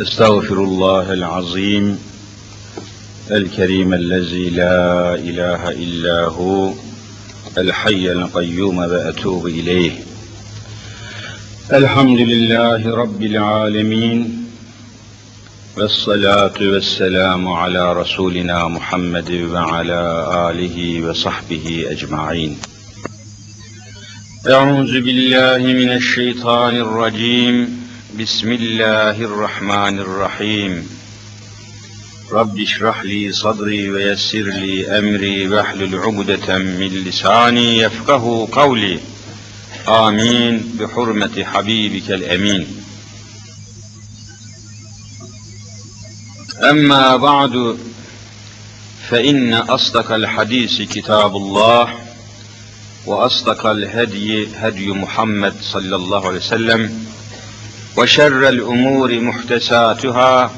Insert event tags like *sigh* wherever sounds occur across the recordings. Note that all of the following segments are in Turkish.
أستغفر الله العظيم الكريم الذي لا إله إلا هو الحي القيوم وأتوب إليه. الحمد لله رب العالمين والصلاة والسلام على رسولنا محمد وعلى آله وصحبه أجمعين. أعوذ بالله من الشيطان الرجيم. بسم الله الرحمن الرحيم. رب اشرح لي صدري ويسر لي أمري واحلل عقدة من لساني يفقه قولي. آمين. بحرمة حبيبك الأمين. أما بعد فإن أصدق الحديث كتاب الله وأصدق الهدي هدي محمد صلى الله عليه وسلم وشر الأمور محدثاتها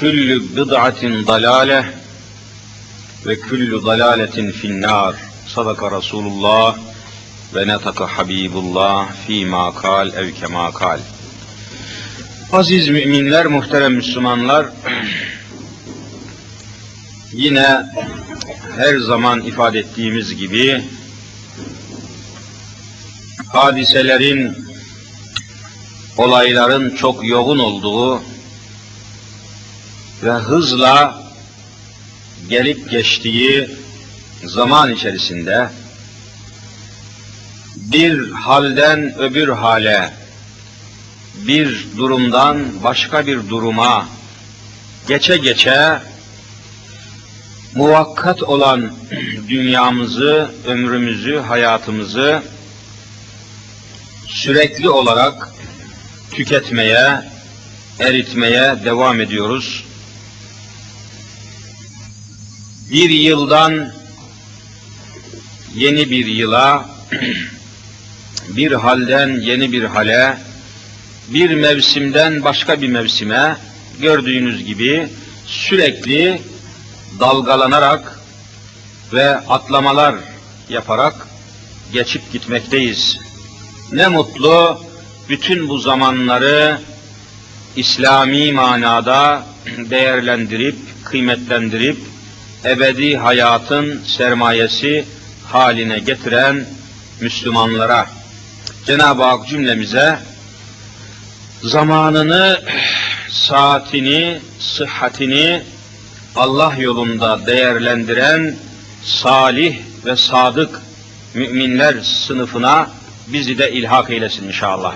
كل بضعة ضلالة وكل ضلالة في النار صدق رسول الله ونطق حبيب الله فيما قال ev kema kal. Aziz müminler, muhterem Müslümanlar, yine her zaman ifade ettiğimiz gibi hadiselerin olayların çok yoğun olduğu ve hızla gelip geçtiği zaman içerisinde bir halden öbür hale, bir durumdan başka bir duruma geçe geçe muvakkat olan *clears throat* dünyamızı, ömrümüzü, hayatımızı sürekli olarak tüketmeye, eritmeye devam ediyoruz. Bir yıldan yeni bir yıla, bir halden yeni bir hale, bir mevsimden başka bir mevsime gördüğünüz gibi sürekli dalgalanarak ve atlamalar yaparak geçip gitmekteyiz. Ne mutlu bütün bu zamanları İslami manada değerlendirip, kıymetlendirip, ebedi hayatın sermayesi haline getiren Müslümanlara, Cenab-ı Hak cümlemize zamanını, saatini, sıhhatini Allah yolunda değerlendiren salih ve sadık müminler sınıfına bizi de ilhak eylesin inşallah.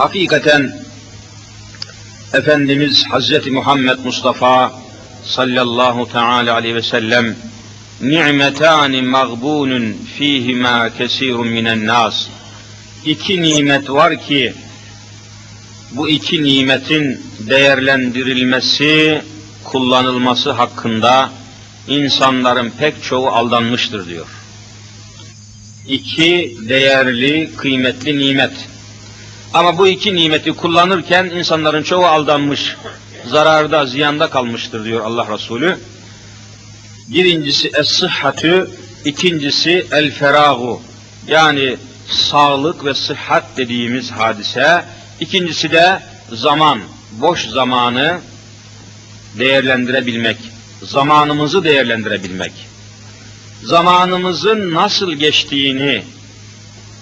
Hakikaten Efendimiz Hazreti Muhammed Mustafa sallallahu teala aleyhi ve sellem ni'metani mağbunun fihima kesirun minen nas iki nimet var ki bu iki nimetin değerlendirilmesi, kullanılması hakkında insanların pek çoğu aldanmıştır diyor iki değerli, kıymetli nimet. Ama bu iki nimeti kullanırken insanların çoğu aldanmış, zararda, ziyanda kalmıştır diyor Allah Resulü. Birincisi es-sıhhatü, ikincisi el-feragu. Yani sağlık ve sıhhat dediğimiz hadise. İkincisi de zaman, boş zamanı değerlendirebilmek, zamanımızı değerlendirebilmek zamanımızın nasıl geçtiğini,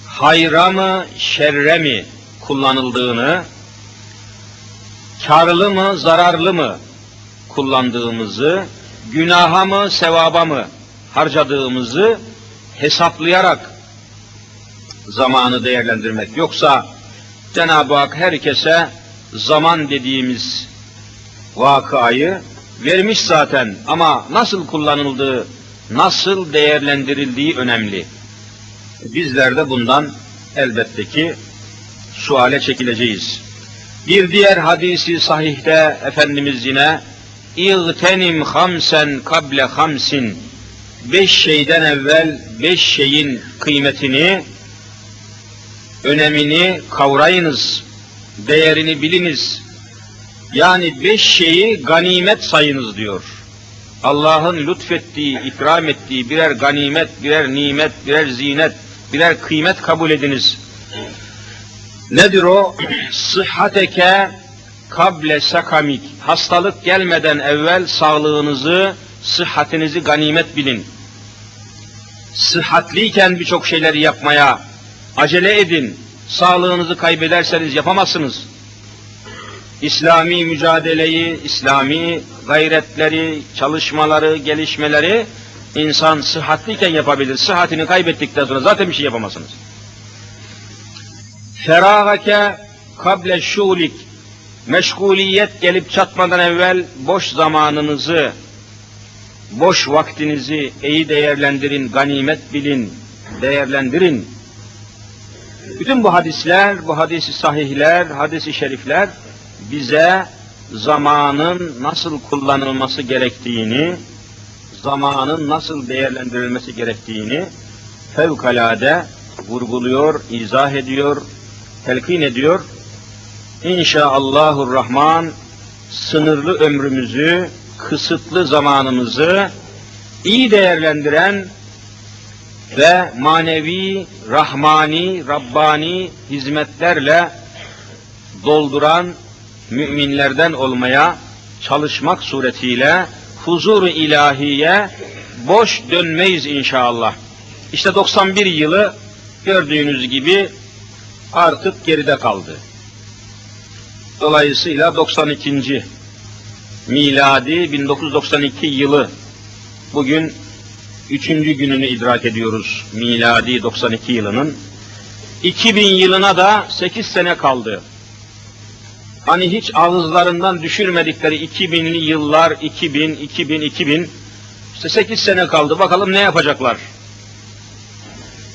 hayra mı, şerre mi kullanıldığını, karlı mı, zararlı mı kullandığımızı, günaha mı, sevaba mı harcadığımızı hesaplayarak zamanı değerlendirmek. Yoksa Cenab-ı Hak herkese zaman dediğimiz vakayı vermiş zaten ama nasıl kullanıldığı nasıl değerlendirildiği önemli. Bizler de bundan elbette ki suale çekileceğiz. Bir diğer hadisi sahihte Efendimiz yine İğtenim hamsen kable hamsin beş şeyden evvel beş şeyin kıymetini, önemini kavrayınız, değerini biliniz. Yani beş şeyi ganimet sayınız diyor. Allah'ın lütfettiği, ikram ettiği birer ganimet, birer nimet, birer zinet, birer kıymet kabul ediniz. Nedir o? Sıhhateke kable sakamik. Hastalık gelmeden evvel sağlığınızı, sıhhatinizi ganimet bilin. Sıhhatliyken birçok şeyleri yapmaya acele edin. Sağlığınızı kaybederseniz yapamazsınız. İslami mücadeleyi, İslami gayretleri, çalışmaları, gelişmeleri insan sıhhatliyken yapabilir. Sıhhatini kaybettikten sonra zaten bir şey yapamazsınız. Feragake kable şulik meşguliyet gelip çatmadan evvel boş zamanınızı, boş vaktinizi iyi değerlendirin, ganimet bilin, değerlendirin. Bütün bu hadisler, bu hadisi sahihler, hadisi şerifler bize zamanın nasıl kullanılması gerektiğini, zamanın nasıl değerlendirilmesi gerektiğini fevkalade vurguluyor, izah ediyor, telkin ediyor. İnşaallahurrahman sınırlı ömrümüzü, kısıtlı zamanımızı iyi değerlendiren ve manevi, rahmani, rabbani hizmetlerle dolduran müminlerden olmaya çalışmak suretiyle huzur ilahiye boş dönmeyiz inşallah. İşte 91 yılı gördüğünüz gibi artık geride kaldı. Dolayısıyla 92. miladi 1992 yılı bugün üçüncü gününü idrak ediyoruz miladi 92 yılının. 2000 yılına da 8 sene kaldı. Hani hiç ağızlarından düşürmedikleri 2000'li yıllar 2000, 2000, 2000 işte 8 sene kaldı bakalım ne yapacaklar.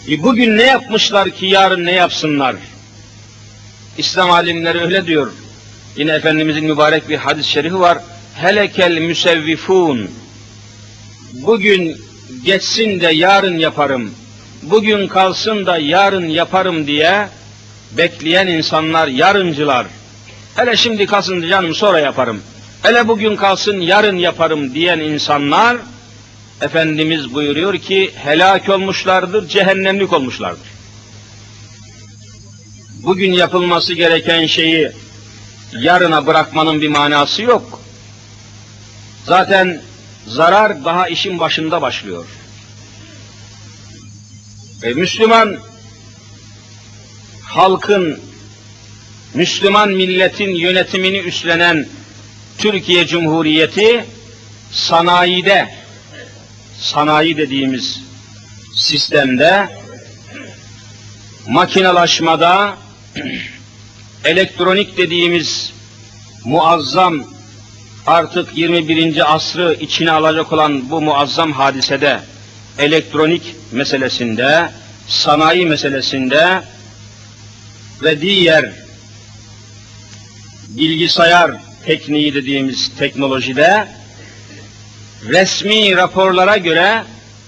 E bugün ne yapmışlar ki yarın ne yapsınlar? İslam alimleri öyle diyor. Yine Efendimizin mübarek bir hadis-i şerifi var. Helekel müsevvifun. Bugün geçsin de yarın yaparım. Bugün kalsın da yarın yaparım diye bekleyen insanlar, yarıncılar. Hele şimdi kalsın canım sonra yaparım. Hele bugün kalsın yarın yaparım diyen insanlar Efendimiz buyuruyor ki helak olmuşlardır, cehennemlik olmuşlardır. Bugün yapılması gereken şeyi yarına bırakmanın bir manası yok. Zaten zarar daha işin başında başlıyor. E, Müslüman halkın, Müslüman milletin yönetimini üstlenen Türkiye Cumhuriyeti sanayide, sanayi dediğimiz sistemde, makinalaşmada, *clears throat* elektronik dediğimiz muazzam artık 21. asrı içine alacak olan bu muazzam hadisede elektronik meselesinde, sanayi meselesinde ve diğer bilgisayar tekniği dediğimiz teknolojide resmi raporlara göre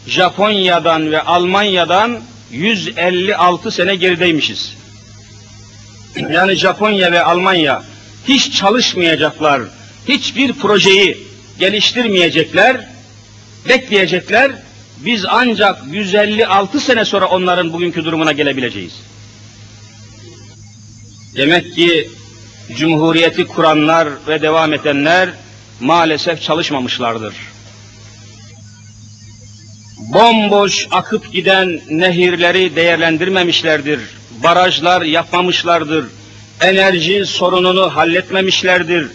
Japonya'dan ve Almanya'dan 156 sene gerideymişiz. Yani Japonya ve Almanya hiç çalışmayacaklar, hiçbir projeyi geliştirmeyecekler, bekleyecekler. Biz ancak 156 sene sonra onların bugünkü durumuna gelebileceğiz. Demek ki Cumhuriyeti kuranlar ve devam edenler maalesef çalışmamışlardır. Bomboş akıp giden nehirleri değerlendirmemişlerdir. Barajlar yapmamışlardır. Enerji sorununu halletmemişlerdir.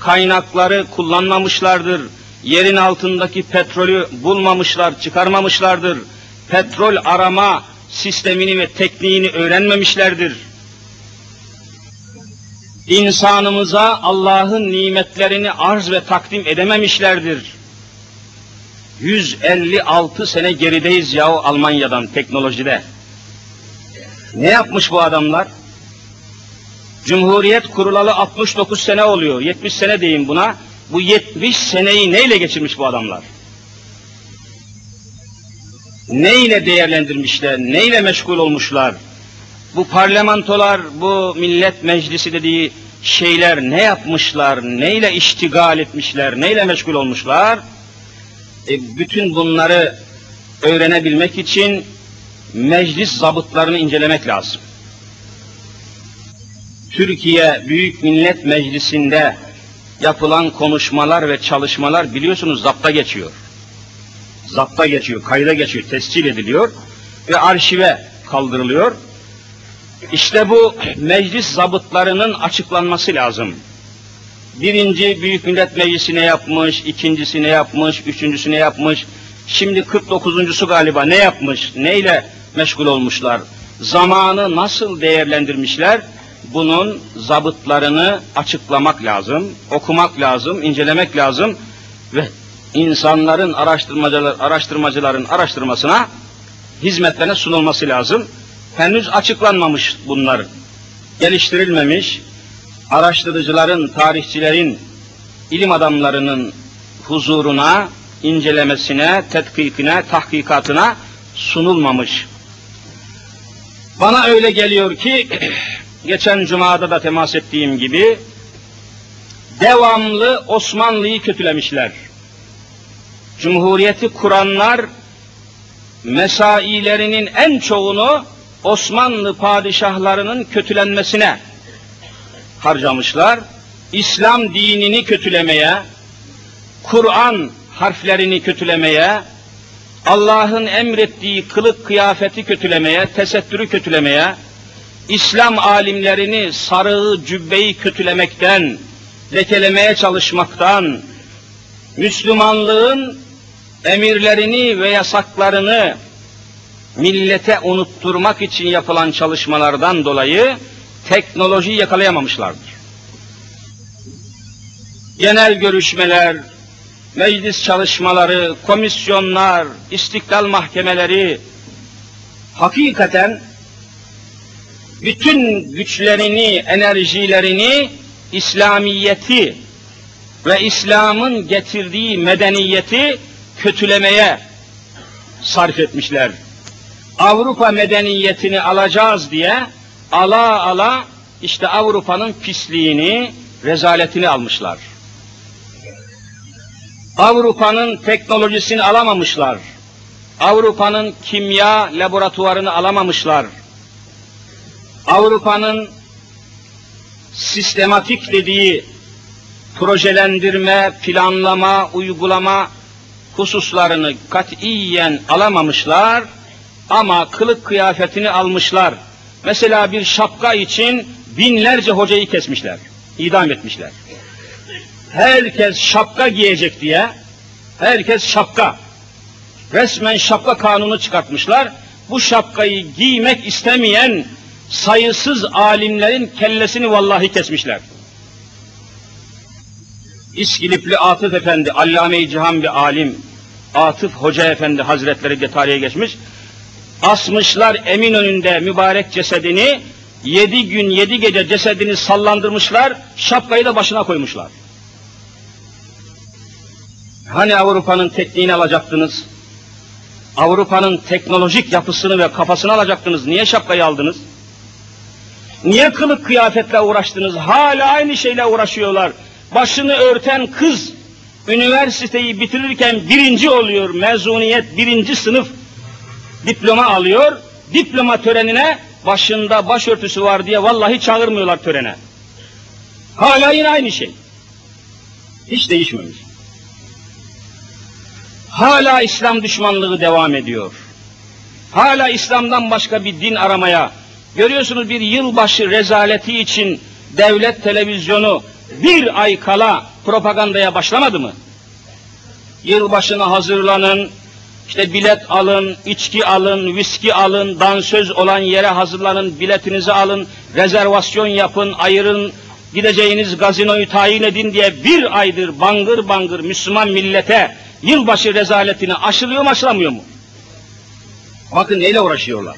Kaynakları kullanmamışlardır. Yerin altındaki petrolü bulmamışlar, çıkarmamışlardır. Petrol arama sistemini ve tekniğini öğrenmemişlerdir insanımıza Allah'ın nimetlerini arz ve takdim edememişlerdir. 156 sene gerideyiz yahu Almanya'dan teknolojide. Ne yapmış bu adamlar? Cumhuriyet kurulalı 69 sene oluyor. 70 sene diyeyim buna. Bu 70 seneyi neyle geçirmiş bu adamlar? Neyle değerlendirmişler? Neyle meşgul olmuşlar? bu parlamentolar, bu millet meclisi dediği şeyler ne yapmışlar, neyle iştigal etmişler, neyle meşgul olmuşlar? E, bütün bunları öğrenebilmek için meclis zabıtlarını incelemek lazım. Türkiye Büyük Millet Meclisi'nde yapılan konuşmalar ve çalışmalar biliyorsunuz zapta geçiyor. Zapta geçiyor, kayda geçiyor, tescil ediliyor ve arşive kaldırılıyor. İşte bu meclis zabıtlarının açıklanması lazım. Birinci Büyük Millet Meclisi ne yapmış, ikincisi ne yapmış, üçüncüsü ne yapmış, şimdi 49'uncusu galiba ne yapmış, neyle meşgul olmuşlar, zamanı nasıl değerlendirmişler, bunun zabıtlarını açıklamak lazım, okumak lazım, incelemek lazım ve insanların araştırmacılar, araştırmacıların araştırmasına hizmetlerine sunulması lazım. Henüz açıklanmamış bunlar. Geliştirilmemiş, araştırıcıların, tarihçilerin, ilim adamlarının huzuruna, incelemesine, tetkikine, tahkikatına sunulmamış. Bana öyle geliyor ki, *clears throat* geçen cumada da temas ettiğim gibi, devamlı Osmanlı'yı kötülemişler. Cumhuriyeti kuranlar, mesailerinin en çoğunu Osmanlı padişahlarının kötülenmesine harcamışlar. İslam dinini kötülemeye, Kur'an harflerini kötülemeye, Allah'ın emrettiği kılık kıyafeti kötülemeye, tesettürü kötülemeye, İslam alimlerini sarığı cübbeyi kötülemekten, lekelemeye çalışmaktan, Müslümanlığın emirlerini ve yasaklarını millete unutturmak için yapılan çalışmalardan dolayı teknolojiyi yakalayamamışlardır. Genel görüşmeler, meclis çalışmaları, komisyonlar, istiklal mahkemeleri hakikaten bütün güçlerini, enerjilerini İslamiyeti ve İslam'ın getirdiği medeniyeti kötülemeye sarf etmişler. Avrupa medeniyetini alacağız diye ala ala işte Avrupa'nın pisliğini, rezaletini almışlar. Avrupa'nın teknolojisini alamamışlar. Avrupa'nın kimya laboratuvarını alamamışlar. Avrupa'nın sistematik dediği projelendirme, planlama, uygulama hususlarını katiyen alamamışlar ama kılık kıyafetini almışlar. Mesela bir şapka için binlerce hocayı kesmişler, idam etmişler. Herkes şapka giyecek diye, herkes şapka. Resmen şapka kanunu çıkartmışlar. Bu şapkayı giymek istemeyen sayısız alimlerin kellesini vallahi kesmişler. İskilipli Atıf Efendi, Allame-i Cihan bir alim, Atıf Hoca Efendi Hazretleri de tarihe geçmiş. Asmışlar emin önünde mübarek cesedini, yedi gün yedi gece cesedini sallandırmışlar, şapkayı da başına koymuşlar. Hani Avrupa'nın tekniğini alacaktınız? Avrupa'nın teknolojik yapısını ve kafasını alacaktınız. Niye şapkayı aldınız? Niye kılık kıyafetle uğraştınız? Hala aynı şeyle uğraşıyorlar. Başını örten kız üniversiteyi bitirirken birinci oluyor. Mezuniyet birinci sınıf diploma alıyor. Diploma törenine başında başörtüsü var diye vallahi çağırmıyorlar törene. Hala yine aynı şey. Hiç değişmemiş. Hala İslam düşmanlığı devam ediyor. Hala İslam'dan başka bir din aramaya, görüyorsunuz bir yılbaşı rezaleti için devlet televizyonu bir ay kala propagandaya başlamadı mı? Yılbaşına hazırlanın, işte bilet alın, içki alın, viski alın, dansöz olan yere hazırlanın, biletinizi alın, rezervasyon yapın, ayırın, gideceğiniz gazinoyu tayin edin diye bir aydır bangır bangır Müslüman millete yılbaşı rezaletini aşılıyor mu aşılamıyor mu? Bakın neyle uğraşıyorlar.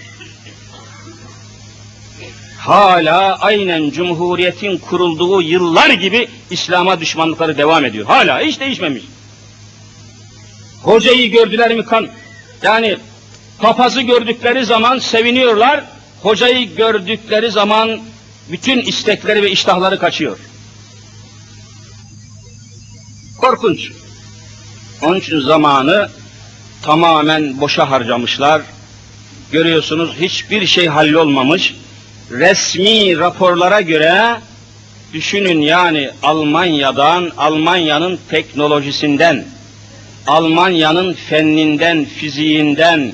Hala aynen Cumhuriyet'in kurulduğu yıllar gibi İslam'a düşmanlıkları devam ediyor. Hala hiç değişmemiş. Hocayı gördüler mi kan? Yani papazı gördükleri zaman seviniyorlar. Hocayı gördükleri zaman bütün istekleri ve iştahları kaçıyor. Korkunç. Onun için zamanı tamamen boşa harcamışlar. Görüyorsunuz hiçbir şey hallolmamış. resmi raporlara göre düşünün yani Almanya'dan, Almanya'nın teknolojisinden, Almanya'nın fenninden, fiziğinden,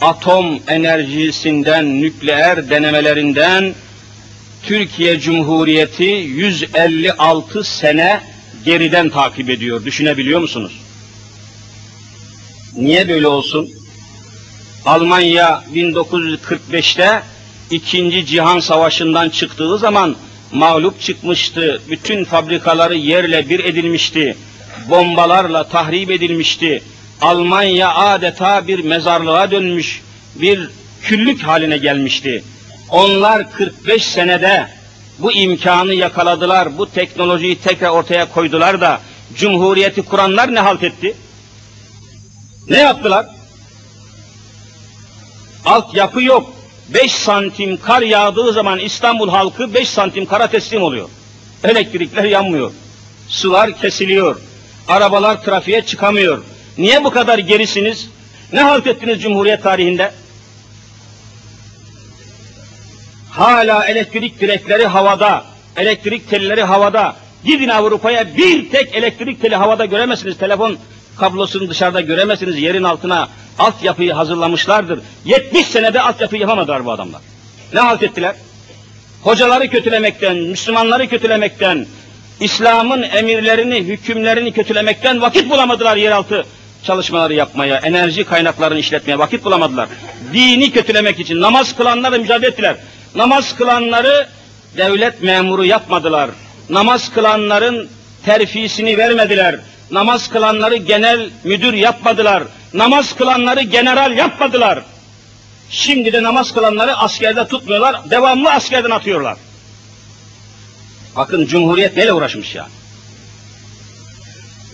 atom enerjisinden, nükleer denemelerinden Türkiye Cumhuriyeti 156 sene geriden takip ediyor. Düşünebiliyor musunuz? Niye böyle olsun? Almanya 1945'te İkinci Cihan Savaşı'ndan çıktığı zaman mağlup çıkmıştı. Bütün fabrikaları yerle bir edilmişti. Bombalarla tahrip edilmişti. Almanya adeta bir mezarlığa dönmüş, bir küllük haline gelmişti. Onlar 45 senede bu imkanı yakaladılar, bu teknolojiyi tekrar ortaya koydular da Cumhuriyeti kuranlar ne halt etti? Ne yaptılar? Altyapı yok. 5 santim kar yağdığı zaman İstanbul halkı 5 santim kara teslim oluyor. Elektrikler yanmıyor. Sular kesiliyor. Arabalar trafiğe çıkamıyor. Niye bu kadar gerisiniz? Ne halt ettiniz Cumhuriyet tarihinde? Hala elektrik direkleri havada, elektrik telleri havada. Gidin Avrupa'ya bir tek elektrik teli havada göremezsiniz. Telefon kablosunu dışarıda göremezsiniz. Yerin altına altyapıyı hazırlamışlardır. 70 senede altyapı yapamadılar bu adamlar. Ne halt ettiler? Hocaları kötülemekten, Müslümanları kötülemekten, İslam'ın emirlerini, hükümlerini kötülemekten vakit bulamadılar yeraltı çalışmaları yapmaya, enerji kaynaklarını işletmeye vakit bulamadılar. Dini kötülemek için namaz kılanlarla mücadele ettiler. Namaz kılanları devlet memuru yapmadılar. Namaz kılanların terfisini vermediler. Namaz kılanları genel müdür yapmadılar. Namaz kılanları general yapmadılar. Şimdi de namaz kılanları askerde tutmuyorlar, devamlı askerden atıyorlar. Bakın Cumhuriyet neyle uğraşmış ya.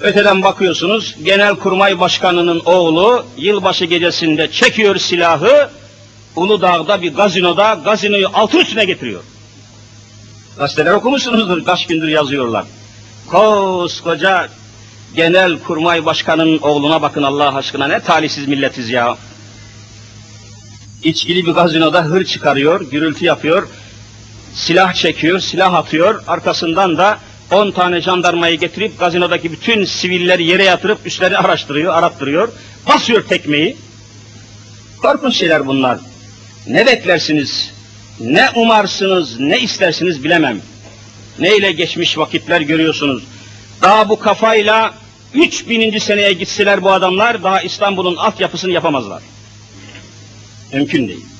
Öteden bakıyorsunuz, Genelkurmay Başkanı'nın oğlu yılbaşı gecesinde çekiyor silahı, Uludağ'da bir gazinoda gazinoyu altı üstüne getiriyor. Gazeteler okumuşsunuzdur, kaç gündür yazıyorlar. Koskoca Genel Kurmay Başkanı'nın oğluna bakın Allah aşkına ne talihsiz milletiz ya. İçkili bir gazinoda hır çıkarıyor, gürültü yapıyor, silah çekiyor, silah atıyor, arkasından da 10 tane jandarmayı getirip gazinodaki bütün sivilleri yere yatırıp üstlerini araştırıyor, arattırıyor, basıyor tekmeyi. Korkunç şeyler bunlar. Ne beklersiniz, ne umarsınız, ne istersiniz bilemem. Neyle geçmiş vakitler görüyorsunuz. Daha bu kafayla 3000. seneye gitseler bu adamlar daha İstanbul'un altyapısını yapamazlar. Mümkün değil.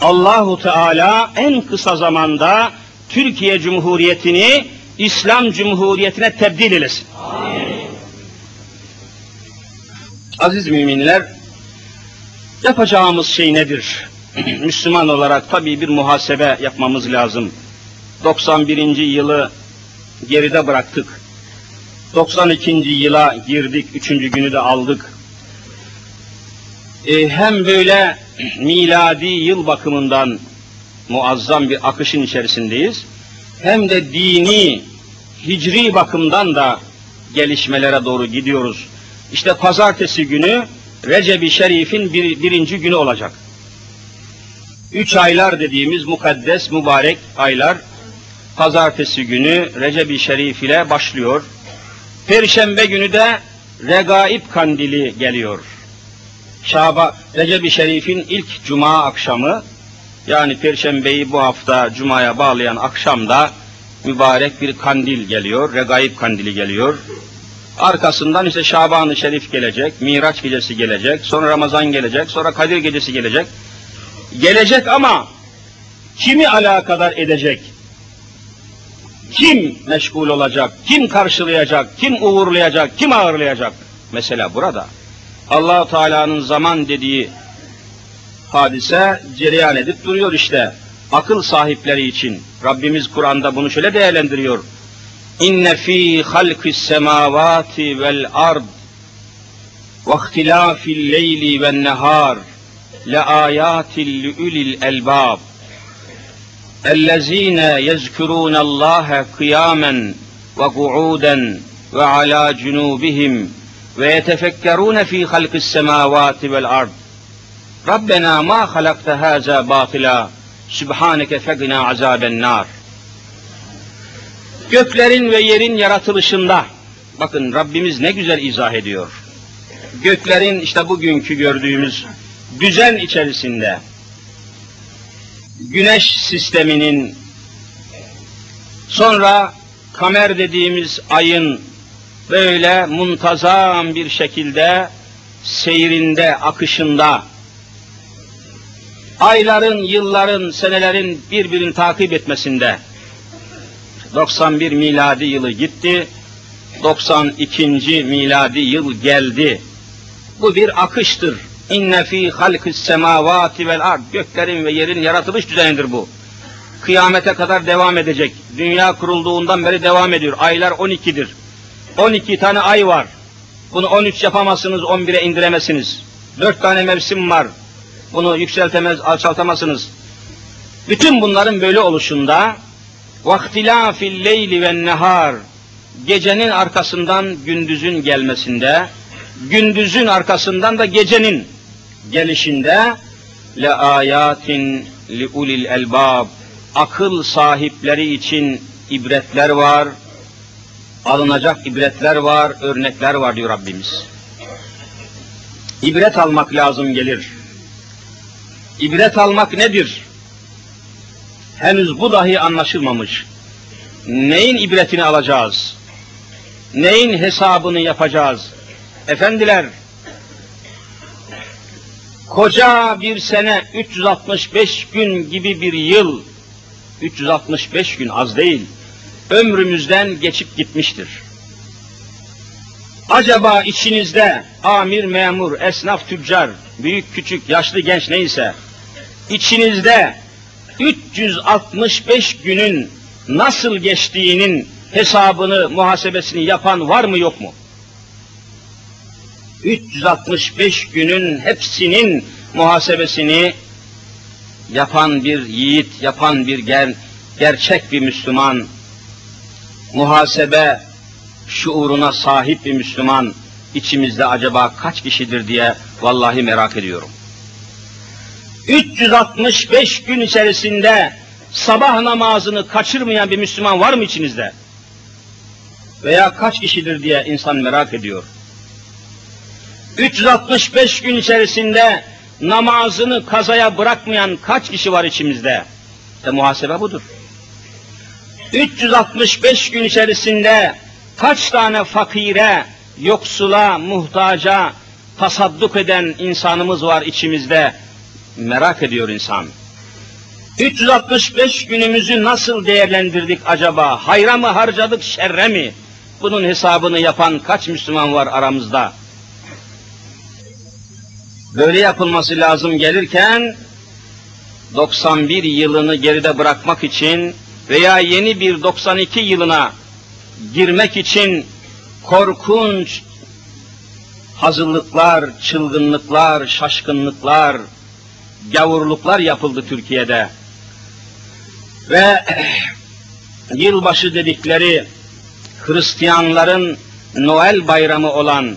Allahu Teala en kısa zamanda Türkiye Cumhuriyeti'ni İslam Cumhuriyeti'ne tebdil eylesin. Aziz müminler, yapacağımız şey nedir? *clears throat* Müslüman olarak tabii bir muhasebe yapmamız lazım. 91. yılı geride bıraktık. 92. yıla girdik, üçüncü günü de aldık. Ee, hem böyle *clears throat* miladi yıl bakımından muazzam bir akışın içerisindeyiz. Hem de dini, hicri bakımdan da gelişmelere doğru gidiyoruz. İşte pazartesi günü Recep-i Şerif'in bir, birinci günü olacak. Üç aylar dediğimiz mukaddes, mübarek aylar pazartesi günü Recep-i Şerif ile başlıyor. Perşembe günü de Regaib kandili geliyor. Şaba, Recep-i Şerif'in ilk cuma akşamı, yani Perşembeyi bu hafta Cuma'ya bağlayan akşamda mübarek bir kandil geliyor, Regaib kandili geliyor. Arkasından ise Şaban-ı Şerif gelecek, Miraç gecesi gelecek, sonra Ramazan gelecek, sonra Kadir gecesi gelecek. Gelecek ama kimi alakadar edecek? Kim meşgul olacak, kim karşılayacak, kim uğurlayacak, kim ağırlayacak? Mesela burada allah Teala'nın zaman dediği hadise cereyan edip duruyor işte. Akıl sahipleri için. Rabbimiz Kur'an'da bunu şöyle değerlendiriyor. İnne fi halkis semavati vel ard ve ihtilafil leyli ven nehar le ayatil li ulil elbab الذين يذكرون الله قياما وقعودا وعلى جنوبهم ve yetefekkerûne fî halkis semâvâti vel ard. Rabbena ma halakte hâzâ bâtila. Sübhaneke fegina azaben nar. Göklerin ve yerin yaratılışında, bakın Rabbimiz ne güzel izah ediyor. Göklerin işte bugünkü gördüğümüz düzen içerisinde, güneş sisteminin, sonra kamer dediğimiz ayın böyle muntazam bir şekilde seyrinde, akışında ayların, yılların, senelerin birbirini takip etmesinde 91 miladi yılı gitti, 92. miladi yıl geldi. Bu bir akıştır. İnne fi halkis semavati vel ard. Göklerin ve yerin yaratılış düzenidir bu. Kıyamete kadar devam edecek. Dünya kurulduğundan beri devam ediyor. Aylar 12'dir. 12 tane ay var. Bunu 13 yapamazsınız, 11'e indiremezsiniz. 4 tane mevsim var. Bunu yükseltemez, alçaltamazsınız. Bütün bunların böyle oluşunda وَاخْتِلَافِ اللَّيْلِ وَالنَّهَارِ Gecenin arkasından gündüzün gelmesinde, gündüzün arkasından da gecenin gelişinde le ayatin li ulil elbab akıl sahipleri için ibretler var, alınacak ibretler var, örnekler var diyor Rabbimiz. İbret almak lazım gelir. İbret almak nedir? Henüz bu dahi anlaşılmamış. Neyin ibretini alacağız? Neyin hesabını yapacağız? Efendiler, koca bir sene 365 gün gibi bir yıl, 365 gün az değil, ömrümüzden geçip gitmiştir. Acaba içinizde amir, memur, esnaf, tüccar, büyük, küçük, yaşlı, genç neyse, içinizde 365 günün nasıl geçtiğinin hesabını, muhasebesini yapan var mı yok mu? 365 günün hepsinin muhasebesini yapan bir yiğit, yapan bir ger gerçek bir Müslüman, muhasebe şuuruna sahip bir Müslüman içimizde acaba kaç kişidir diye vallahi merak ediyorum. 365 gün içerisinde sabah namazını kaçırmayan bir Müslüman var mı içinizde? Veya kaç kişidir diye insan merak ediyor. 365 gün içerisinde namazını kazaya bırakmayan kaç kişi var içimizde? İşte muhasebe budur. 365 gün içerisinde kaç tane fakire, yoksula, muhtaca tasadduk eden insanımız var içimizde? Merak ediyor insan. 365 günümüzü nasıl değerlendirdik acaba? Hayra mı harcadık, şerre mi? Bunun hesabını yapan kaç Müslüman var aramızda? Böyle yapılması lazım gelirken 91 yılını geride bırakmak için veya yeni bir 92 yılına girmek için korkunç hazırlıklar, çılgınlıklar, şaşkınlıklar, gavurluklar yapıldı Türkiye'de. Ve *clears throat* yılbaşı dedikleri Hristiyanların Noel bayramı olan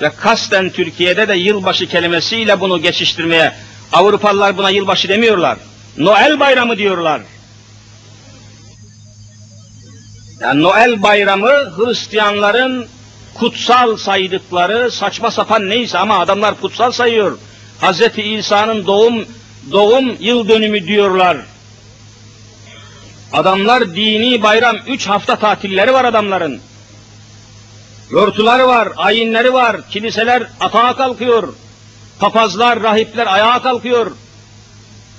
ve kasten Türkiye'de de yılbaşı kelimesiyle bunu geçiştirmeye Avrupalılar buna yılbaşı demiyorlar. Noel bayramı diyorlar. Yani Noel bayramı Hristiyanların kutsal saydıkları saçma sapan neyse ama adamlar kutsal sayıyor. Hz. İsa'nın doğum doğum yıl dönümü diyorlar. Adamlar dini bayram, üç hafta tatilleri var adamların. Yortuları var, ayinleri var, kiliseler atağa kalkıyor. Papazlar, rahipler ayağa kalkıyor.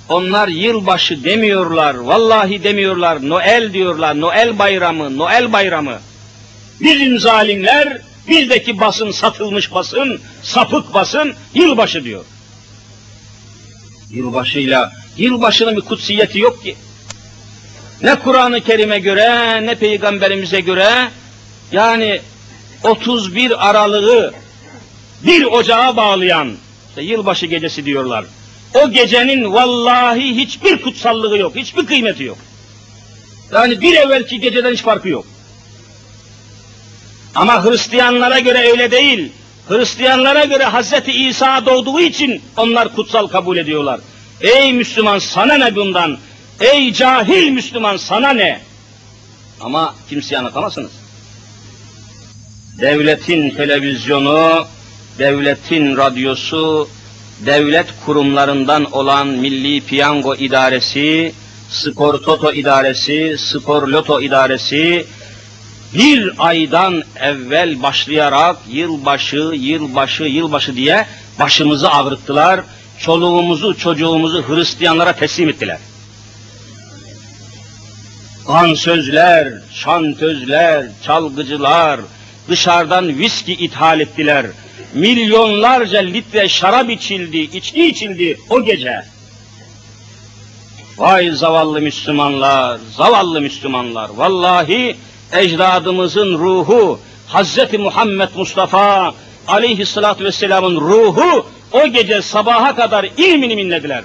Onlar yılbaşı demiyorlar, vallahi demiyorlar, Noel diyorlar, Noel bayramı, Noel bayramı. Bizim zalimler, bizdeki basın satılmış basın, sapık basın, yılbaşı diyor. Yılbaşıyla, yılbaşının bir kutsiyeti yok ki. Ne Kur'an-ı Kerim'e göre, ne Peygamberimize göre, yani 31 Aralık'ı bir ocağa bağlayan, işte yılbaşı gecesi diyorlar. O gecenin vallahi hiçbir kutsallığı yok, hiçbir kıymeti yok. Yani bir evvelki geceden hiç farkı yok. Ama Hristiyanlara göre öyle değil. Hristiyanlara göre Hazreti İsa doğduğu için onlar kutsal kabul ediyorlar. Ey Müslüman sana ne bundan? Ey cahil Müslüman sana ne? Ama kimseye anlatamazsınız. Devletin televizyonu, devletin radyosu, devlet kurumlarından olan Milli Piyango İdaresi, Spor Toto İdaresi, Spor Loto İdaresi, bir aydan evvel başlayarak yılbaşı, yılbaşı, yılbaşı diye başımızı ağrıttılar, çoluğumuzu, çocuğumuzu Hristiyanlara teslim ettiler. Dansözler, şantözler, çalgıcılar, dışarıdan viski ithal ettiler. Milyonlarca litre şarap içildi, içki içildi o gece. Vay zavallı Müslümanlar, zavallı Müslümanlar. Vallahi ecdadımızın ruhu, Hazreti Muhammed Mustafa aleyhissalatü vesselamın ruhu o gece sabaha kadar ilmini minlediler.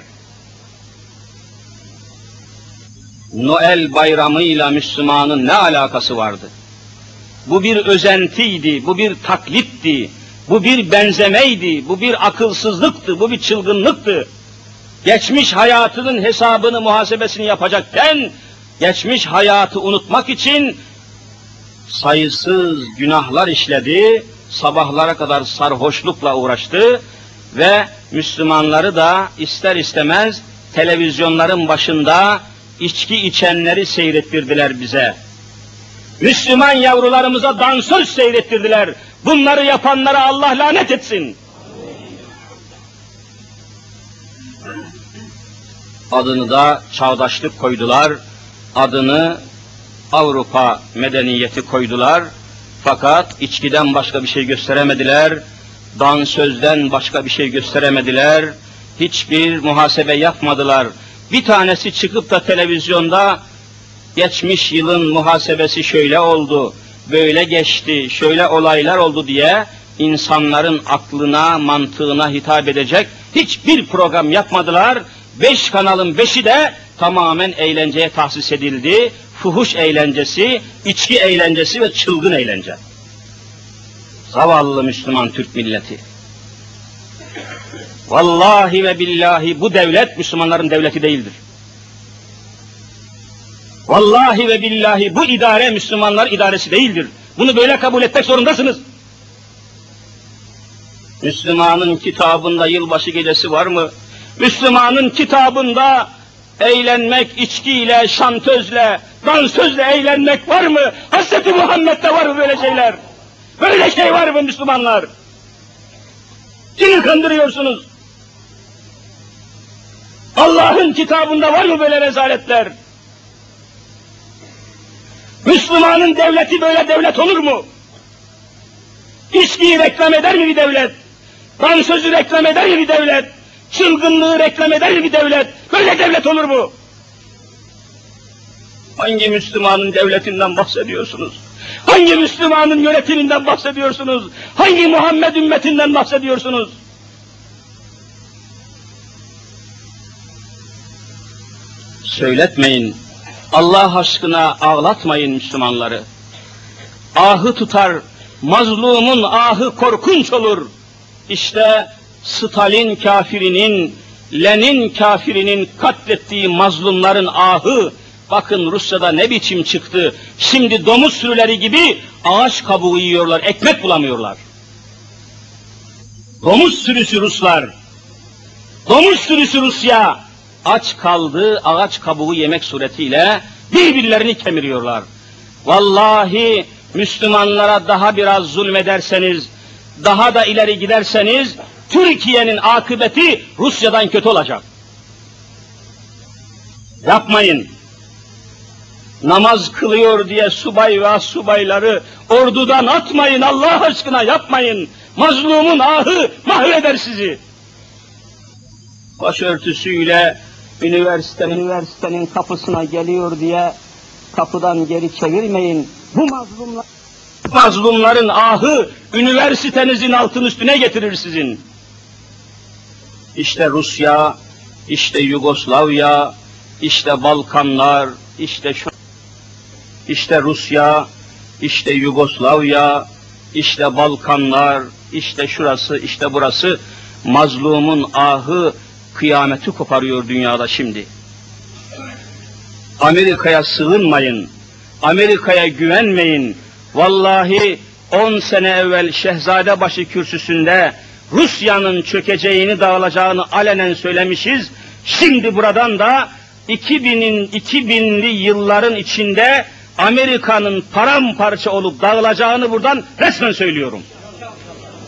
Noel bayramıyla Müslümanın ne alakası vardı? Bu bir özentiydi, bu bir taklitti, bu bir benzemeydi, bu bir akılsızlıktı, bu bir çılgınlıktı. Geçmiş hayatının hesabını, muhasebesini yapacakken, geçmiş hayatı unutmak için sayısız günahlar işledi, sabahlara kadar sarhoşlukla uğraştı ve Müslümanları da ister istemez televizyonların başında içki içenleri seyrettirdiler bize. Müslüman yavrularımıza dansöz seyrettirdiler. Bunları yapanlara Allah lanet etsin. Adını da çağdaşlık koydular. Adını Avrupa medeniyeti koydular. Fakat içkiden başka bir şey gösteremediler. Dansözden başka bir şey gösteremediler. Hiçbir muhasebe yapmadılar. Bir tanesi çıkıp da televizyonda geçmiş yılın muhasebesi şöyle oldu, böyle geçti, şöyle olaylar oldu diye insanların aklına, mantığına hitap edecek hiçbir program yapmadılar. Beş kanalın beşi de tamamen eğlenceye tahsis edildi. Fuhuş eğlencesi, içki eğlencesi ve çılgın eğlence. Zavallı Müslüman Türk milleti. Vallahi ve billahi bu devlet Müslümanların devleti değildir. Vallahi ve billahi bu idare Müslümanlar idaresi değildir. Bunu böyle kabul etmek zorundasınız. Müslümanın kitabında yılbaşı gecesi var mı? Müslümanın kitabında eğlenmek, içkiyle, şantözle, dansözle eğlenmek var mı? Hz. Muhammed'de var mı böyle şeyler? Böyle şey var mı Müslümanlar? Kimi kandırıyorsunuz? Allah'ın kitabında var mı böyle rezaletler? Müslümanın devleti böyle devlet olur mu? İçkiyi reklam eder mi bir devlet? Dansözü reklam eder mi bir devlet? Çılgınlığı reklam eder mi bir devlet? Böyle devlet olur mu? Hangi Müslümanın devletinden bahsediyorsunuz? Hangi Müslümanın yönetiminden bahsediyorsunuz? Hangi Muhammed ümmetinden bahsediyorsunuz? Söyletmeyin. Allah aşkına ağlatmayın Müslümanları. Ahı tutar, mazlumun ahı korkunç olur. İşte Stalin kafirinin, Lenin kafirinin katlettiği mazlumların ahı, bakın Rusya'da ne biçim çıktı. Şimdi domuz sürüleri gibi ağaç kabuğu yiyorlar, ekmek bulamıyorlar. Domuz sürüsü Ruslar, domuz sürüsü Rusya, aç kaldı ağaç kabuğu yemek suretiyle birbirlerini kemiriyorlar. Vallahi Müslümanlara daha biraz zulmederseniz, daha da ileri giderseniz Türkiye'nin akıbeti Rusya'dan kötü olacak. Yapmayın. Namaz kılıyor diye subay ve subayları ordudan atmayın Allah aşkına yapmayın. Mazlumun ahı mahveder sizi. Başörtüsüyle üniversite, üniversitenin kapısına geliyor diye kapıdan geri çevirmeyin. Bu mazlumlar, mazlumların ahı üniversitenizin altın üstüne getirir sizin. İşte Rusya, işte Yugoslavya, işte Balkanlar, işte şu, işte Rusya, işte Yugoslavya, işte Balkanlar, işte şurası, işte burası mazlumun ahı kıyameti koparıyor dünyada şimdi. Amerika'ya sığınmayın. Amerika'ya güvenmeyin. Vallahi 10 sene evvel Şehzadebaşı kürsüsünde Rusya'nın çökeceğini, dağılacağını alenen söylemişiz. Şimdi buradan da 2000'in 2000'li yılların içinde Amerika'nın paramparça olup dağılacağını buradan resmen söylüyorum.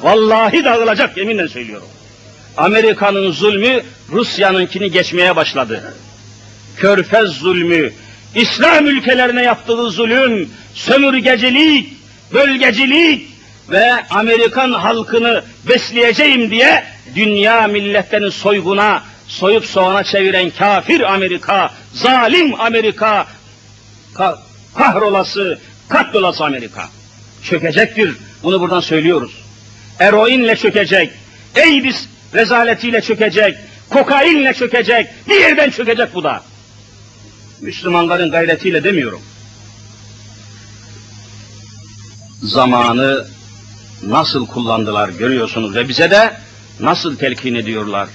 Vallahi dağılacak yeminle söylüyorum. Amerika'nın zulmü Rusya'nınkini geçmeye başladı. Körfez zulmü, İslam ülkelerine yaptığı zulüm, sömürgecilik, bölgecilik ve Amerikan halkını besleyeceğim diye dünya milletlerini soyguna, soyup soğana çeviren kafir Amerika, zalim Amerika, ka kahrolası, katlolası Amerika. Çökecektir. Bunu buradan söylüyoruz. Eroinle çökecek, AIDS rezaletiyle çökecek, kokainle çökecek, bir yerden çökecek bu da. Müslümanların gayretiyle demiyorum. Zamanı nasıl kullandılar görüyorsunuz ve bize de nasıl telkin ediyorlar.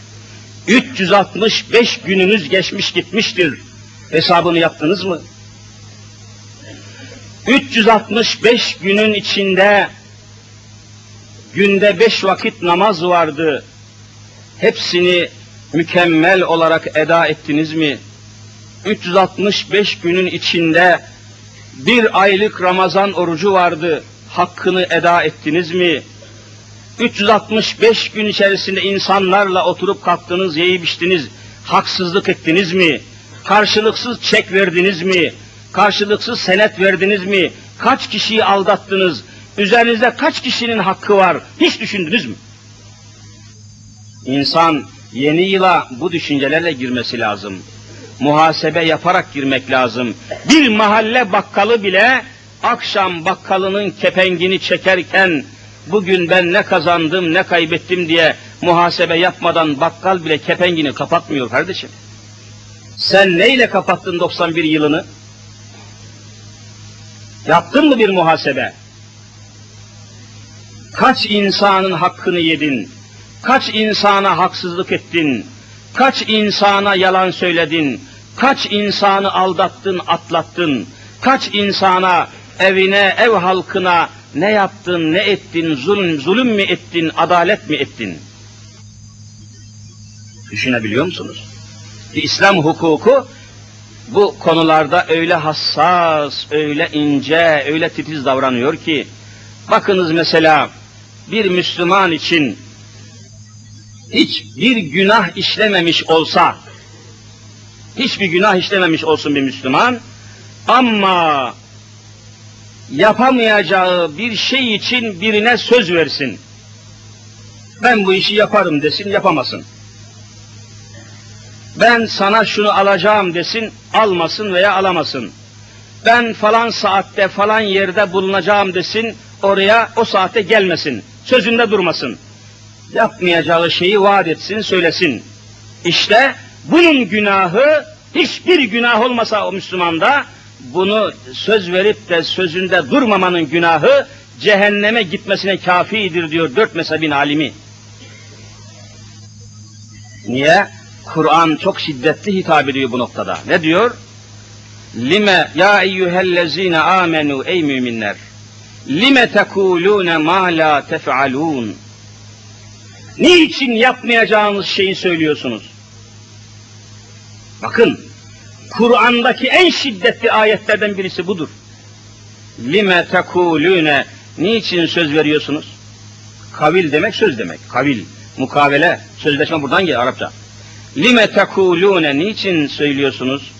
365 gününüz geçmiş gitmiştir. Hesabını yaptınız mı? 365 günün içinde günde beş vakit namaz vardı. Hepsini mükemmel olarak eda ettiniz mi? 365 günün içinde bir aylık Ramazan orucu vardı. Hakkını eda ettiniz mi? 365 gün içerisinde insanlarla oturup kalktınız, yiyip içtiniz, haksızlık ettiniz mi? Karşılıksız çek verdiniz mi? Karşılıksız senet verdiniz mi? Kaç kişiyi aldattınız? Üzerinizde kaç kişinin hakkı var? Hiç düşündünüz mü? İnsan yeni yıla bu düşüncelerle girmesi lazım. Muhasebe yaparak girmek lazım. Bir mahalle bakkalı bile akşam bakkalının kepengini çekerken bugün ben ne kazandım ne kaybettim diye muhasebe yapmadan bakkal bile kepengini kapatmıyor kardeşim. Sen neyle kapattın 91 yılını? Yaptın mı bir muhasebe? Kaç insanın hakkını yedin? Kaç insana haksızlık ettin? Kaç insana yalan söyledin? Kaç insanı aldattın, atlattın? Kaç insana, evine, ev halkına ne yaptın, ne ettin, zulüm, zulüm mü ettin, adalet mi ettin? Düşünebiliyor musunuz? İslam hukuku bu konularda öyle hassas, öyle ince, öyle titiz davranıyor ki, bakınız mesela bir Müslüman için hiçbir günah işlememiş olsa, hiçbir günah işlememiş olsun bir Müslüman, ama yapamayacağı bir şey için birine söz versin. Ben bu işi yaparım desin, yapamasın. Ben sana şunu alacağım desin, almasın veya alamasın. Ben falan saatte falan yerde bulunacağım desin, oraya o saate gelmesin. Sözünde durmasın. Yapmayacağı şeyi vaat etsin, söylesin. İşte bunun günahı hiçbir günah olmasa o Müslümanda bunu söz verip de sözünde durmamanın günahı cehenneme gitmesine kafidir diyor dört mezhebin alimi. Niye? Kur'an çok şiddetli hitap ediyor bu noktada. Ne diyor? Lime ya eyyühellezine amenu ey müminler. Lime tekulune ma la tef'alun. Niçin yapmayacağınız şeyi söylüyorsunuz? Bakın, Kur'an'daki en şiddetli ayetlerden birisi budur. Lime tekulune niçin söz veriyorsunuz? Kavil demek söz demek. Kavil, mukavele, sözleşme buradan geliyor Arapça. Lime tekulune niçin söylüyorsunuz?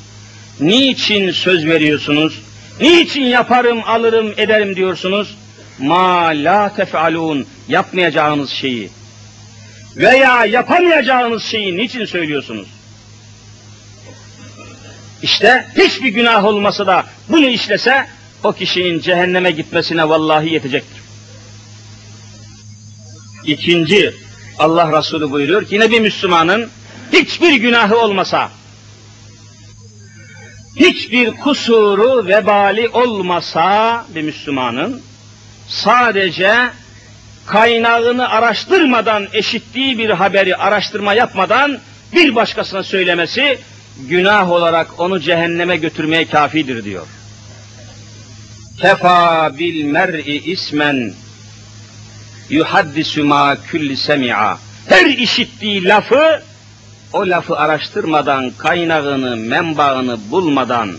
Niçin söz veriyorsunuz? Niçin yaparım, alırım, ederim diyorsunuz? Ma la tef'alun yapmayacağınız şeyi veya yapamayacağınız şeyi niçin söylüyorsunuz? İşte hiçbir günah olmasa da bunu işlese o kişinin cehenneme gitmesine vallahi yetecektir. İkinci Allah Resulü buyuruyor ki yine bir Müslümanın hiçbir günahı olmasa hiçbir kusuru vebali olmasa bir Müslümanın sadece kaynağını araştırmadan eşittiği bir haberi araştırma yapmadan bir başkasına söylemesi günah olarak onu cehenneme götürmeye kafidir diyor. Kefa bil mer'i ismen yuhaddisu ma kulli semi'a. Her işittiği lafı o lafı araştırmadan, kaynağını, menbaını bulmadan,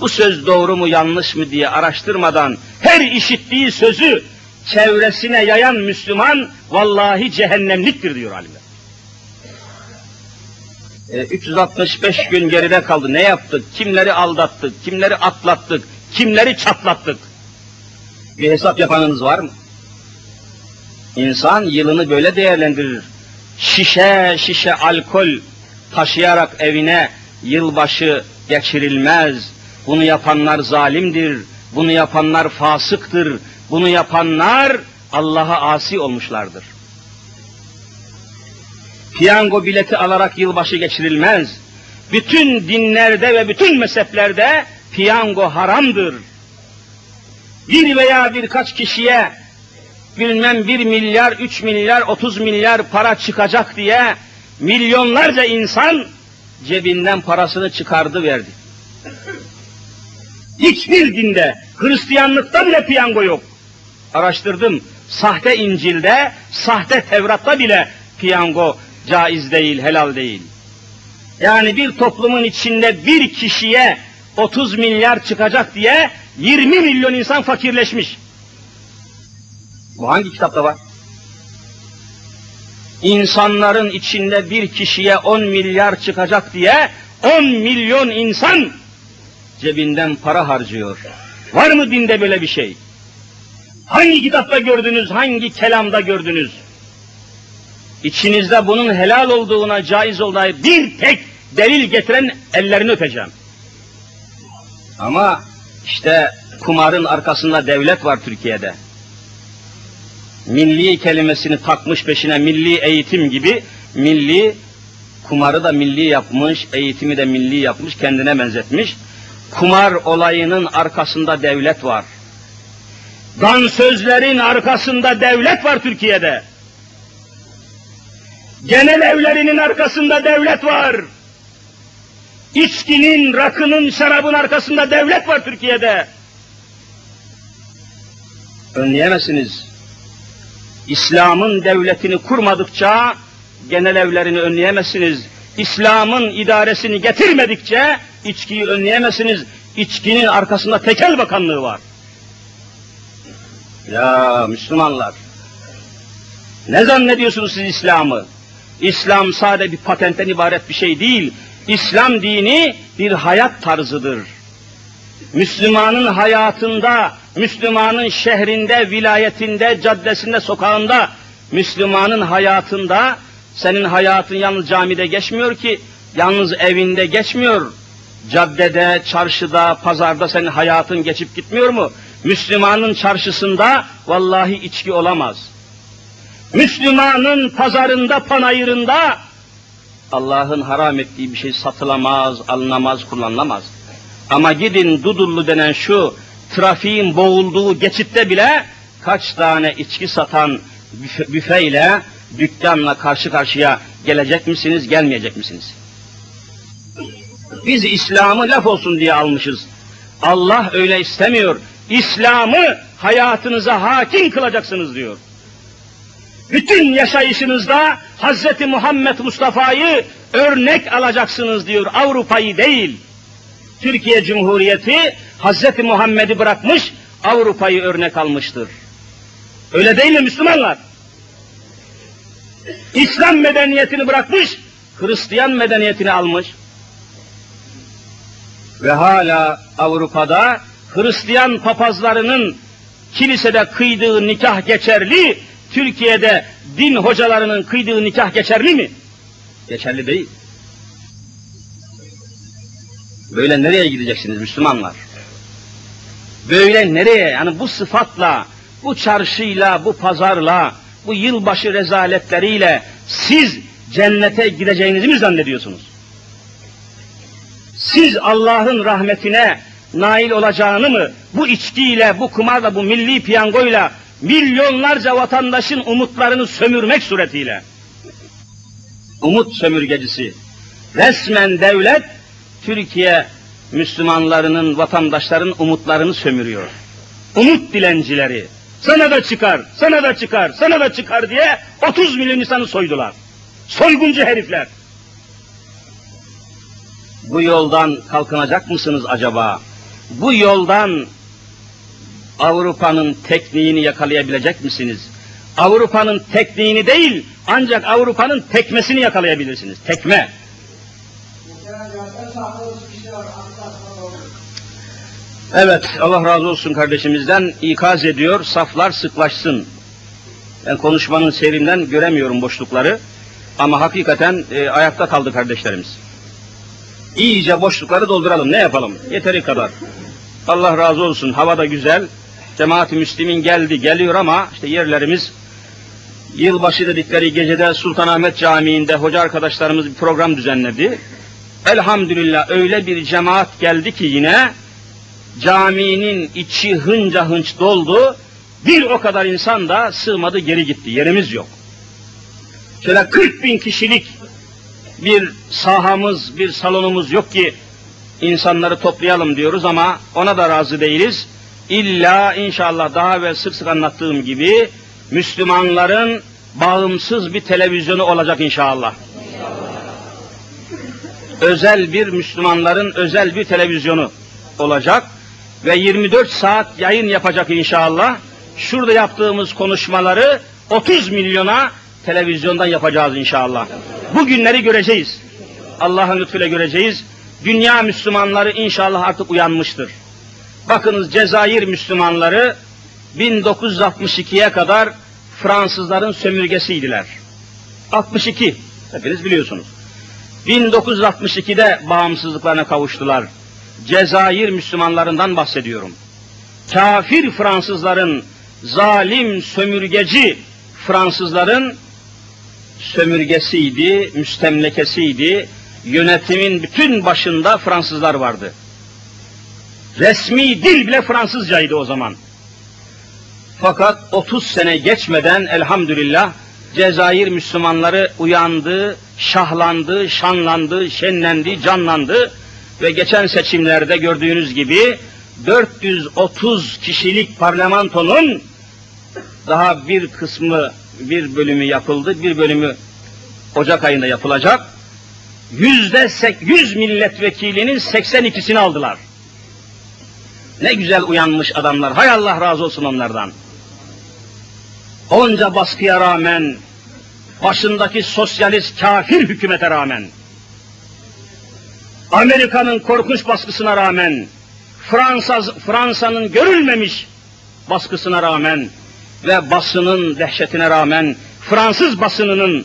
bu söz doğru mu yanlış mı diye araştırmadan her işittiği sözü çevresine yayan Müslüman vallahi cehennemliktir diyor alimler. E, 365 gün geride kaldı. Ne yaptık? Kimleri aldattık? Kimleri atlattık? Kimleri çatlattık? Bir hesap yapanınız var mı? İnsan yılını böyle değerlendirir. Şişe şişe alkol taşıyarak evine yılbaşı geçirilmez. Bunu yapanlar zalimdir. Bunu yapanlar fasıktır. Bunu yapanlar Allah'a asi olmuşlardır. Piyango bileti alarak yılbaşı geçirilmez. Bütün dinlerde ve bütün mezheplerde piyango haramdır. Bir veya birkaç kişiye bilmem bir milyar, üç milyar, otuz milyar para çıkacak diye milyonlarca insan cebinden parasını çıkardı verdi. Hiçbir dinde, Hristiyanlıkta bile piyango yok. Araştırdım, sahte İncil'de, sahte Tevrat'ta bile piyango caiz değil, helal değil. Yani bir toplumun içinde bir kişiye 30 milyar çıkacak diye 20 milyon insan fakirleşmiş. Bu hangi kitapta var? İnsanların içinde bir kişiye 10 milyar çıkacak diye 10 milyon insan cebinden para harcıyor. Var mı dinde böyle bir şey? Hangi kitapta gördünüz, hangi kelamda gördünüz? İçinizde bunun helal olduğuna, caiz olduğuna bir tek delil getiren ellerini öpeceğim. Ama işte kumarın arkasında devlet var Türkiye'de. Milli kelimesini takmış peşine milli eğitim gibi milli kumarı da milli yapmış, eğitimi de milli yapmış, kendine benzetmiş. Kumar olayının arkasında devlet var. Dansözlerin arkasında devlet var Türkiye'de. Genel evlerinin arkasında devlet var. İçkinin, rakının, şarabın arkasında devlet var Türkiye'de. Önleyemezsiniz. İslam'ın devletini kurmadıkça genel evlerini önleyemezsiniz. İslam'ın idaresini getirmedikçe içkiyi önleyemezsiniz. İçkinin arkasında tekel bakanlığı var. Ya Müslümanlar, ne zannediyorsunuz siz İslam'ı? İslam sade bir patentten ibaret bir şey değil. İslam dini bir hayat tarzıdır. Müslümanın hayatında, Müslümanın şehrinde, vilayetinde, caddesinde, sokağında, Müslümanın hayatında, senin hayatın yalnız camide geçmiyor ki, yalnız evinde geçmiyor. Caddede, çarşıda, pazarda senin hayatın geçip gitmiyor mu? Müslümanın çarşısında vallahi içki olamaz. Müslümanın pazarında, panayırında Allah'ın haram ettiği bir şey satılamaz, alınamaz, kullanılamaz. Ama gidin Dudullu denen şu trafiğin boğulduğu geçitte bile kaç tane içki satan büfe, büfeyle, dükkanla karşı karşıya gelecek misiniz, gelmeyecek misiniz? Biz İslam'ı laf olsun diye almışız. Allah öyle istemiyor. İslam'ı hayatınıza hakim kılacaksınız diyor. Bütün yaşayışınızda Hz. Muhammed Mustafa'yı örnek alacaksınız diyor. Avrupa'yı değil. Türkiye Cumhuriyeti Hz. Muhammed'i bırakmış, Avrupa'yı örnek almıştır. Öyle değil mi Müslümanlar? İslam medeniyetini bırakmış, Hristiyan medeniyetini almış. Ve hala Avrupa'da Hristiyan papazlarının kilisede kıydığı nikah geçerli, Türkiye'de din hocalarının kıydığı nikah geçerli mi? Geçerli değil. Böyle nereye gideceksiniz Müslümanlar? Böyle nereye? Yani bu sıfatla, bu çarşıyla, bu pazarla, bu yılbaşı rezaletleriyle siz cennete gideceğinizi mi zannediyorsunuz? Siz Allah'ın rahmetine nail olacağını mı bu içkiyle, bu kumarla, bu milli piyangoyla milyonlarca vatandaşın umutlarını sömürmek suretiyle umut sömürgecisi Resmen devlet Türkiye Müslümanlarının, vatandaşların umutlarını sömürüyor. Umut dilencileri. Sana da çıkar, sana da çıkar, sana da çıkar diye 30 milyon insanı soydular. Soyguncu herifler. Bu yoldan kalkınacak mısınız acaba? Bu yoldan Avrupa'nın tekniğini yakalayabilecek misiniz? Avrupa'nın tekniğini değil, ancak Avrupa'nın tekmesini yakalayabilirsiniz. Tekme. Evet, Allah razı olsun kardeşimizden ikaz ediyor, saflar sıklaşsın. Ben konuşmanın serinden göremiyorum boşlukları. Ama hakikaten e, ayakta kaldı kardeşlerimiz. İyice boşlukları dolduralım, ne yapalım? Yeteri kadar. Allah razı olsun, hava da güzel. Cemaat-i Müslim'in geldi, geliyor ama işte yerlerimiz yılbaşı dedikleri gecede Sultanahmet Camii'nde hoca arkadaşlarımız bir program düzenledi. Elhamdülillah öyle bir cemaat geldi ki yine caminin içi hınca hınç doldu. Bir o kadar insan da sığmadı geri gitti. Yerimiz yok. Şöyle 40 bin kişilik bir sahamız, bir salonumuz yok ki insanları toplayalım diyoruz ama ona da razı değiliz. İlla inşallah daha ve sık sık anlattığım gibi Müslümanların bağımsız bir televizyonu olacak inşallah. Özel bir Müslümanların özel bir televizyonu olacak ve 24 saat yayın yapacak inşallah. Şurada yaptığımız konuşmaları 30 milyona televizyondan yapacağız inşallah. Bu günleri göreceğiz. Allah'ın lütfuyla göreceğiz. Dünya Müslümanları inşallah artık uyanmıştır. Bakınız Cezayir Müslümanları 1962'ye kadar Fransızların sömürgesiydiler. 62, hepiniz biliyorsunuz. 1962'de bağımsızlıklarına kavuştular. Cezayir Müslümanlarından bahsediyorum. Kafir Fransızların, zalim, sömürgeci Fransızların sömürgesiydi, müstemlekesiydi. Yönetimin bütün başında Fransızlar vardı. Resmi dil bile Fransızcaydı o zaman. Fakat 30 sene geçmeden elhamdülillah Cezayir Müslümanları uyandı, şahlandı, şanlandı, şenlendi, canlandı ve geçen seçimlerde gördüğünüz gibi 430 kişilik parlamentonun daha bir kısmı, bir bölümü yapıldı, bir bölümü Ocak ayında yapılacak. Yüzde 100 milletvekilinin 82'sini aldılar. Ne güzel uyanmış adamlar. Hay Allah razı olsun onlardan. Onca baskıya rağmen, başındaki sosyalist kafir hükümete rağmen, Amerika'nın korkunç baskısına rağmen, Fransa Fransa'nın görülmemiş baskısına rağmen ve basının dehşetine rağmen, Fransız basınının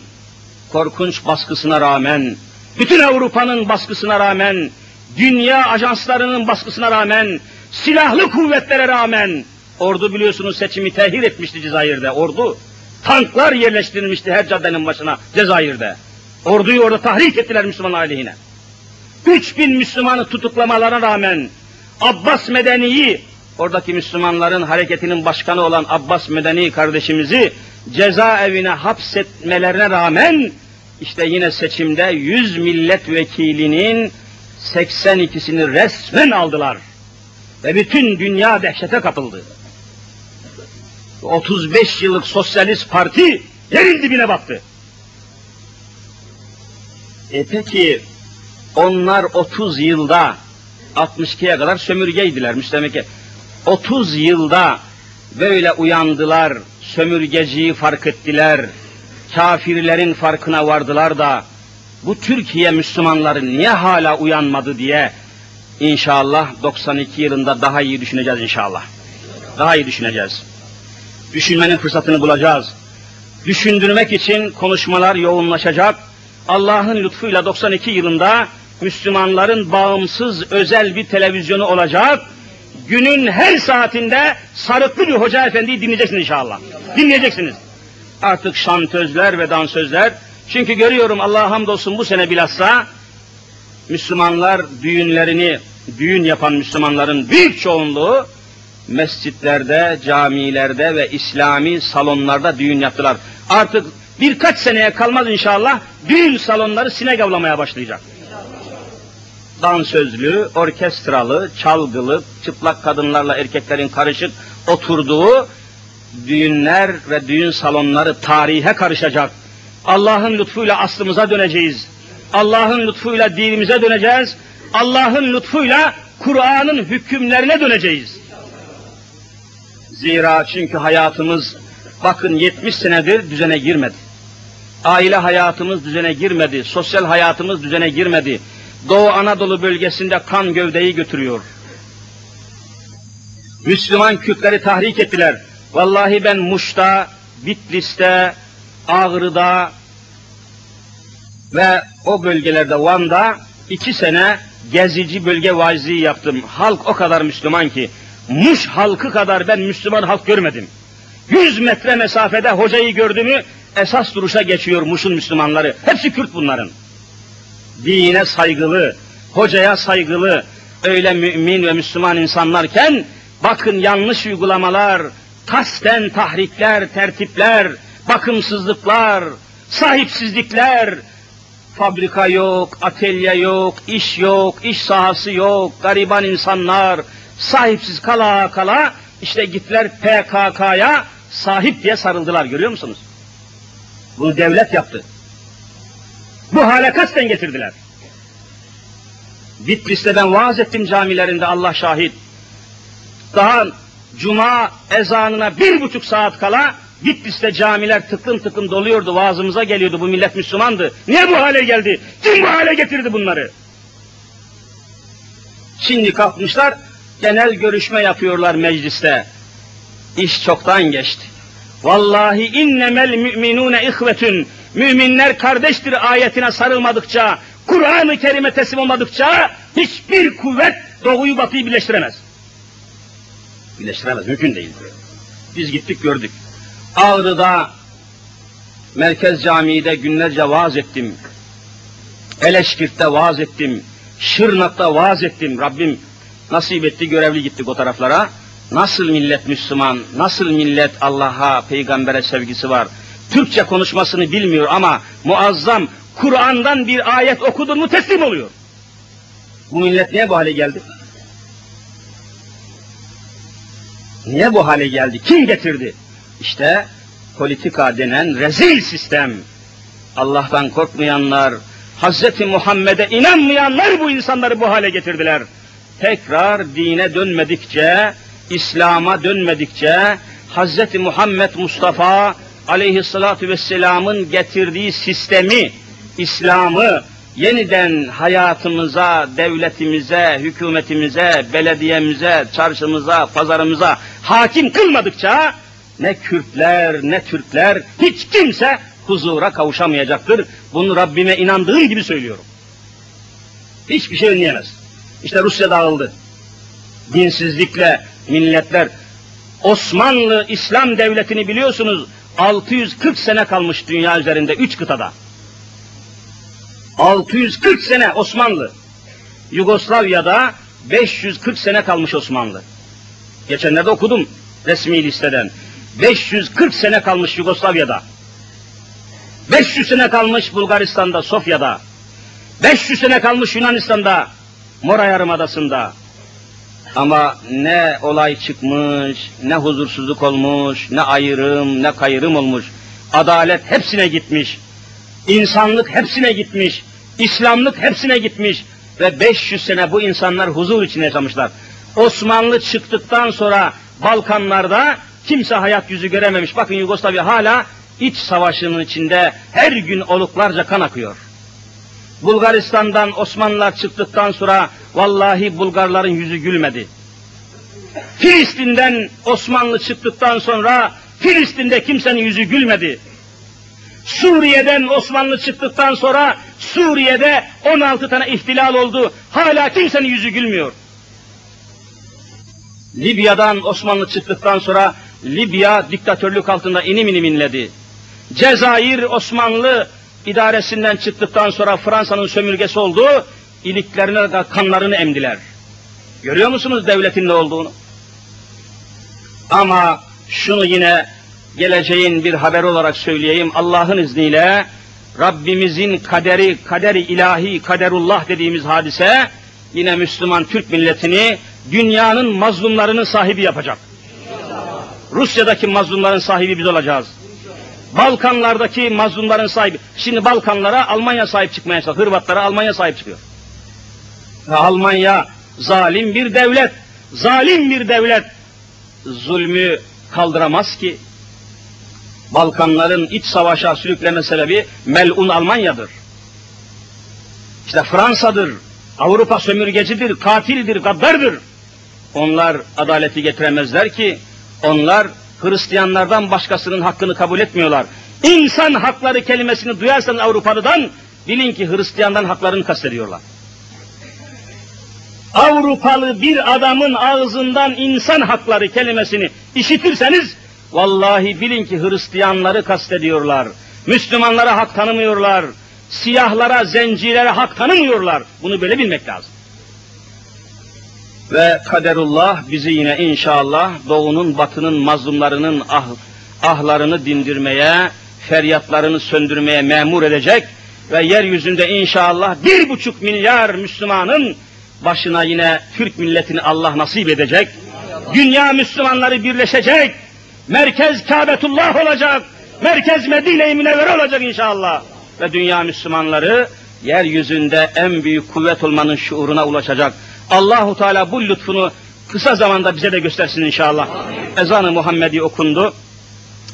korkunç baskısına rağmen, bütün Avrupa'nın baskısına rağmen, dünya ajanslarının baskısına rağmen, silahlı kuvvetlere rağmen, ordu biliyorsunuz seçimi tehir etmişti Cezayir'de, ordu. Tanklar yerleştirilmişti her caddenin başına Cezayir'de. Orduyu orada tahrik ettiler Müslüman aleyhine. 3000 Müslümanı tutuklamalarına rağmen Abbas Medeni'yi, oradaki Müslümanların hareketinin başkanı olan Abbas Medeni kardeşimizi cezaevine hapsetmelerine rağmen işte yine seçimde 100 milletvekilinin 82'sini resmen aldılar. Ve bütün dünya dehşete kapıldı. 35 yıllık sosyalist parti yerin dibine battı. E peki onlar 30 yılda 62'ye kadar sömürgeydiler müstemleke. 30 yılda böyle uyandılar, sömürgeciyi fark ettiler, kafirlerin farkına vardılar da bu Türkiye Müslümanları niye hala uyanmadı diye inşallah 92 yılında daha iyi düşüneceğiz inşallah. Daha iyi düşüneceğiz. Düşünmenin fırsatını bulacağız. Düşündürmek için konuşmalar yoğunlaşacak. Allah'ın lütfuyla 92 yılında Müslümanların bağımsız özel bir televizyonu olacak. Günün her saatinde sarıklı bir hoca efendiyi dinleyeceksiniz inşallah. Dinleyeceksiniz. Artık şantözler ve dansözler. Çünkü görüyorum Allah'a hamdolsun bu sene bilhassa Müslümanlar düğünlerini, düğün yapan Müslümanların büyük çoğunluğu mescitlerde, camilerde ve İslami salonlarda düğün yaptılar. Artık birkaç seneye kalmaz inşallah düğün salonları sinek avlamaya başlayacak. Dansözlü, orkestralı, çalgılı, çıplak kadınlarla erkeklerin karışık oturduğu düğünler ve düğün salonları tarihe karışacak. Allah'ın lütfuyla aslımıza döneceğiz. Allah'ın lütfuyla dinimize döneceğiz. Allah'ın lütfuyla Kur'an'ın hükümlerine döneceğiz. Zira çünkü hayatımız bakın 70 senedir düzene girmedi. Aile hayatımız düzene girmedi, sosyal hayatımız düzene girmedi. Doğu Anadolu bölgesinde kan gövdeyi götürüyor. Müslüman Kürtleri tahrik ettiler. Vallahi ben Muş'ta, Bitlis'te, Ağrı'da ve o bölgelerde Van'da iki sene gezici bölge vaizliği yaptım. Halk o kadar Müslüman ki Muş halkı kadar ben Müslüman halk görmedim. Yüz metre mesafede hocayı gördüğümü esas duruşa geçiyor Muş'un Müslümanları. Hepsi Kürt bunların. Dine saygılı, hocaya saygılı, öyle mümin ve Müslüman insanlarken bakın yanlış uygulamalar, kasten tahrikler, tertipler, bakımsızlıklar, sahipsizlikler, fabrika yok, atölye yok, iş yok, iş sahası yok, gariban insanlar, sahipsiz kala kala işte gittiler PKK'ya sahip diye sarıldılar görüyor musunuz? Bunu devlet yaptı. Bu hale kasten getirdiler. Bitlis'te ben vaaz ettim camilerinde Allah şahit. Daha cuma ezanına bir buçuk saat kala Bitlis'te camiler tıklım tıklım doluyordu, vaazımıza geliyordu, bu millet Müslümandı. Niye bu hale geldi? Kim bu hale getirdi bunları? Şimdi kalkmışlar, genel görüşme yapıyorlar mecliste. İş çoktan geçti. Vallahi innemel müminune ihvetün. Müminler kardeştir ayetine sarılmadıkça, Kur'an-ı Kerim'e teslim olmadıkça hiçbir kuvvet doğuyu batıyı birleştiremez. Birleştiremez, mümkün değil. Biz gittik gördük. Ağrı'da Merkez Camii'de günlerce vaaz ettim. Eleşkirt'te vaaz ettim. Şırnak'ta vaaz ettim. Rabbim nasip etti görevli gittik o taraflara. Nasıl millet Müslüman, nasıl millet Allah'a, peygambere sevgisi var. Türkçe konuşmasını bilmiyor ama muazzam Kur'an'dan bir ayet okudun mu teslim oluyor. Bu millet niye bu hale geldi? Niye bu hale geldi? Kim getirdi? İşte politika denen rezil sistem. Allah'tan korkmayanlar, Hazreti Muhammed'e inanmayanlar bu insanları bu hale getirdiler. Tekrar dine dönmedikçe, İslam'a dönmedikçe, Hazreti Muhammed Mustafa aleyhissalatu vesselamın getirdiği sistemi, İslam'ı yeniden hayatımıza, devletimize, hükümetimize, belediyemize, çarşımıza, pazarımıza hakim kılmadıkça ne Kürtler ne Türkler hiç kimse huzura kavuşamayacaktır. Bunu Rabbime inandığım gibi söylüyorum. Hiçbir şey önleyemez. İşte Rusya dağıldı. Dinsizlikle milletler Osmanlı İslam devletini biliyorsunuz 640 sene kalmış dünya üzerinde üç kıtada. 640 sene Osmanlı. Yugoslavya'da 540 sene kalmış Osmanlı. Geçenlerde okudum resmi listeden. 540 sene kalmış Yugoslavya'da. 500 sene kalmış Bulgaristan'da, Sofya'da. 500 sene kalmış Yunanistan'da, Mora Yarımadası'nda. Ama ne olay çıkmış, ne huzursuzluk olmuş, ne ayrım, ne kayırım olmuş. Adalet hepsine gitmiş. İnsanlık hepsine gitmiş. İslamlık hepsine gitmiş. Ve 500 sene bu insanlar huzur içinde yaşamışlar. Osmanlı çıktıktan sonra Balkanlarda kimse hayat yüzü görememiş. Bakın Yugoslavya hala iç savaşının içinde her gün oluklarca kan akıyor. Bulgaristan'dan Osmanlılar çıktıktan sonra vallahi Bulgarların yüzü gülmedi. Filistin'den Osmanlı çıktıktan sonra Filistin'de kimsenin yüzü gülmedi. Suriye'den Osmanlı çıktıktan sonra Suriye'de 16 tane ihtilal oldu. Hala kimsenin yüzü gülmüyor. Libya'dan Osmanlı çıktıktan sonra Libya diktatörlük altında inim inim inledi. Cezayir Osmanlı idaresinden çıktıktan sonra Fransa'nın sömürgesi oldu, iliklerine kanlarını emdiler. Görüyor musunuz devletin ne olduğunu? Ama şunu yine geleceğin bir haber olarak söyleyeyim. Allah'ın izniyle Rabbimizin kaderi, kaderi ilahi, kaderullah dediğimiz hadise yine Müslüman Türk milletini dünyanın mazlumlarının sahibi yapacak. Rusya'daki mazlumların sahibi biz olacağız. Balkanlardaki mazlumların sahibi. Şimdi Balkanlara Almanya sahip çıkmaya çalışıyor. Hırvatlara Almanya sahip çıkıyor. Ve Almanya zalim bir devlet. Zalim bir devlet. Zulmü kaldıramaz ki. Balkanların iç savaşa sürükleme sebebi melun Almanya'dır. İşte Fransa'dır. Avrupa sömürgecidir, katildir, gaddardır. Onlar adaleti getiremezler ki onlar Hristiyanlardan başkasının hakkını kabul etmiyorlar. İnsan hakları kelimesini duyarsanız Avrupalı'dan bilin ki Hristiyandan haklarını kastediyorlar. Avrupalı bir adamın ağzından insan hakları kelimesini işitirseniz vallahi bilin ki Hristiyanları kastediyorlar. Müslümanlara hak tanımıyorlar. Siyahlara, zencilere hak tanımıyorlar. Bunu böyle bilmek lazım. Ve kaderullah bizi yine inşallah doğunun batının mazlumlarının ah, ahlarını dindirmeye, feryatlarını söndürmeye memur edecek ve yeryüzünde inşallah bir buçuk milyar Müslümanın başına yine Türk milletini Allah nasip edecek. Dünya Müslümanları birleşecek. Merkez Kâbetullah olacak. Merkez Medine-i Münevvere olacak inşallah. Ve dünya Müslümanları yeryüzünde en büyük kuvvet olmanın şuuruna ulaşacak. Allahu Teala bu lütfunu kısa zamanda bize de göstersin inşallah. Ezan-ı Muhammedi okundu.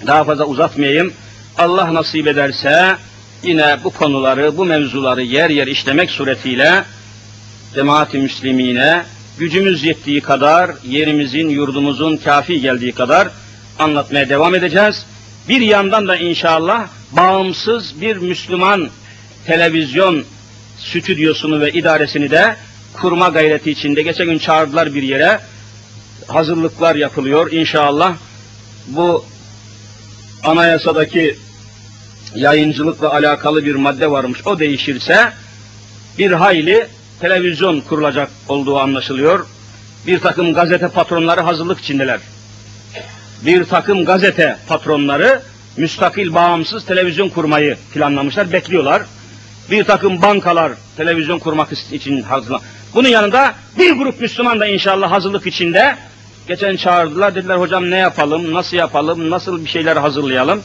Daha fazla uzatmayayım. Allah nasip ederse yine bu konuları, bu mevzuları yer yer işlemek suretiyle cemaat-i müslimine gücümüz yettiği kadar, yerimizin, yurdumuzun kafi geldiği kadar anlatmaya devam edeceğiz. Bir yandan da inşallah bağımsız bir Müslüman televizyon stüdyosunu ve idaresini de kurma gayreti içinde. Geçen gün çağırdılar bir yere. Hazırlıklar yapılıyor inşallah. Bu anayasadaki yayıncılıkla alakalı bir madde varmış. O değişirse bir hayli televizyon kurulacak olduğu anlaşılıyor. Bir takım gazete patronları hazırlık içindeler. Bir takım gazete patronları müstakil bağımsız televizyon kurmayı planlamışlar, bekliyorlar. Bir takım bankalar televizyon kurmak için hazırlan. Bunun yanında bir grup Müslüman da inşallah hazırlık içinde. Geçen çağırdılar, dediler hocam ne yapalım, nasıl yapalım, nasıl bir şeyler hazırlayalım.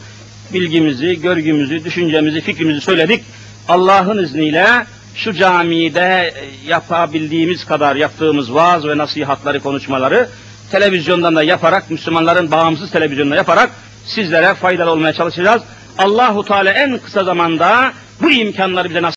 Bilgimizi, görgümüzü, düşüncemizi, fikrimizi söyledik. Allah'ın izniyle şu camide yapabildiğimiz kadar yaptığımız vaaz ve nasihatları, konuşmaları televizyondan da yaparak, Müslümanların bağımsız televizyonda yaparak sizlere faydalı olmaya çalışacağız. Allahu Teala en kısa zamanda bu imkanları bize nasip